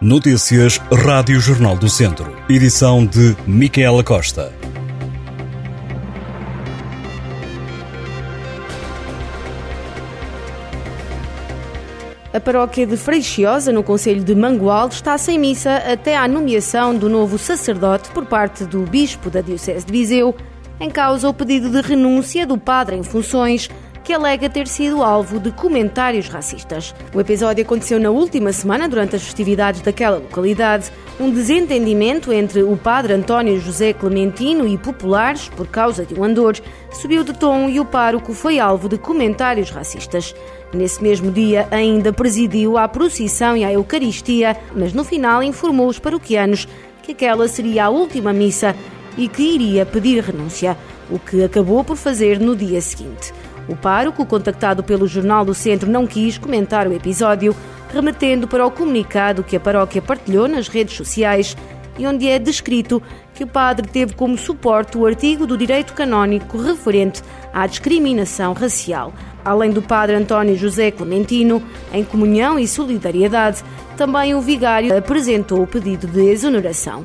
Notícias Rádio Jornal do Centro. Edição de Micaela Costa. A paróquia de Freixiosa, no Conselho de Mangualde, está sem missa até à nomeação do novo sacerdote por parte do Bispo da Diocese de Viseu, em causa o pedido de renúncia do padre em funções que alega ter sido alvo de comentários racistas. O episódio aconteceu na última semana, durante as festividades daquela localidade. Um desentendimento entre o padre António José Clementino e populares, por causa de um andor, subiu de tom e o pároco foi alvo de comentários racistas. Nesse mesmo dia, ainda presidiu à procissão e à Eucaristia, mas no final informou os paroquianos que aquela seria a última missa e que iria pedir renúncia, o que acabou por fazer no dia seguinte. O pároco, contactado pelo Jornal do Centro, não quis comentar o episódio, remetendo para o comunicado que a paróquia partilhou nas redes sociais e onde é descrito que o padre teve como suporte o artigo do direito canónico referente à discriminação racial. Além do padre António José Clementino, em comunhão e solidariedade, também o vigário apresentou o pedido de exoneração.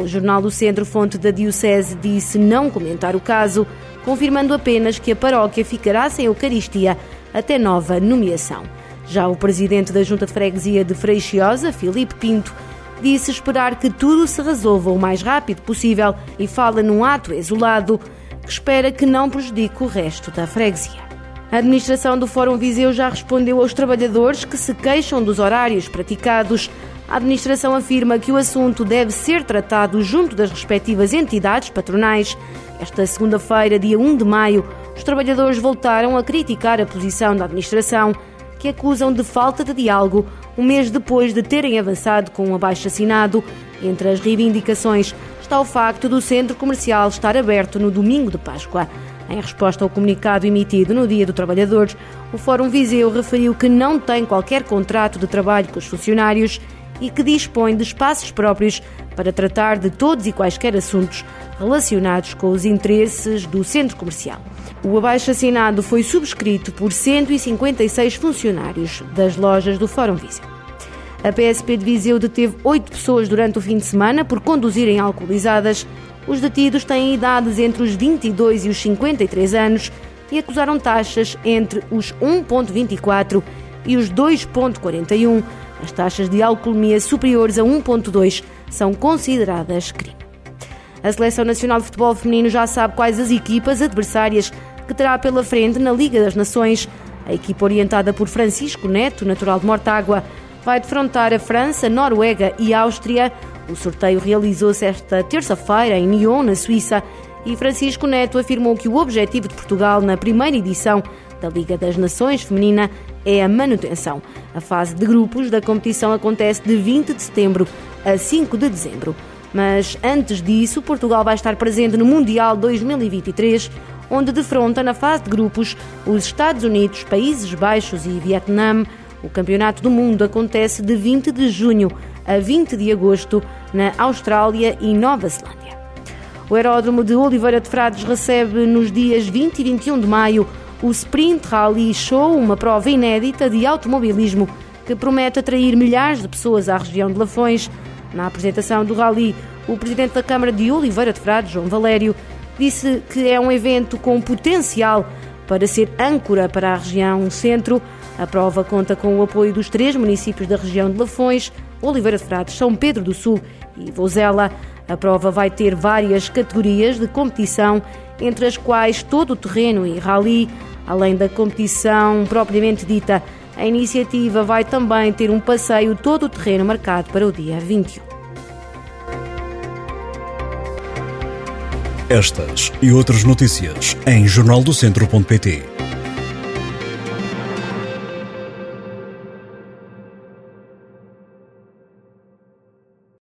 O Jornal do Centro, fonte da Diocese, disse não comentar o caso, confirmando apenas que a paróquia ficará sem Eucaristia até nova nomeação. Já o presidente da Junta de Freguesia de Freixiosa, Filipe Pinto, disse esperar que tudo se resolva o mais rápido possível e fala num ato isolado que espera que não prejudique o resto da freguesia. A administração do Fórum Viseu já respondeu aos trabalhadores que se queixam dos horários praticados a administração afirma que o assunto deve ser tratado junto das respectivas entidades patronais. Esta segunda-feira, dia 1 de maio, os trabalhadores voltaram a criticar a posição da administração, que acusam de falta de diálogo um mês depois de terem avançado com um abaixo-assinado. Entre as reivindicações está o facto do centro comercial estar aberto no domingo de Páscoa. Em resposta ao comunicado emitido no Dia do Trabalhador, o Fórum Viseu referiu que não tem qualquer contrato de trabalho com os funcionários e que dispõe de espaços próprios para tratar de todos e quaisquer assuntos relacionados com os interesses do centro comercial. O abaixo-assinado foi subscrito por 156 funcionários das lojas do Fórum Viseu. A PSP de Viseu deteve oito pessoas durante o fim de semana por conduzirem alcoolizadas. Os detidos têm idades entre os 22 e os 53 anos e acusaram taxas entre os 1,24 e os 2,41 as taxas de alcoolemia superiores a 1,2 são consideradas crime. A Seleção Nacional de Futebol Feminino já sabe quais as equipas adversárias que terá pela frente na Liga das Nações. A equipa orientada por Francisco Neto, natural de Mortágua, vai defrontar a França, Noruega e Áustria. O sorteio realizou-se esta terça-feira em Nyon, na Suíça, e Francisco Neto afirmou que o objetivo de Portugal na primeira edição da Liga das Nações Feminina é a manutenção. A fase de grupos da competição acontece de 20 de setembro a 5 de dezembro. Mas antes disso, Portugal vai estar presente no Mundial 2023, onde defronta na fase de grupos os Estados Unidos, Países Baixos e Vietnã. O Campeonato do Mundo acontece de 20 de junho a 20 de agosto na Austrália e Nova Zelândia. O aeródromo de Oliveira de Frades recebe nos dias 20 e 21 de maio o Sprint Rally Show, uma prova inédita de automobilismo que promete atrair milhares de pessoas à região de Lafões. Na apresentação do rally, o presidente da Câmara de Oliveira de Frades, João Valério, disse que é um evento com potencial para ser âncora para a região centro. A prova conta com o apoio dos três municípios da região de Lafões, Oliveira de Frades, São Pedro do Sul e Vozela. A prova vai ter várias categorias de competição, entre as quais todo o terreno e rally, além da competição propriamente dita. A iniciativa vai também ter um passeio todo o terreno marcado para o dia 21. Estas e outras notícias em jornaldocentro.pt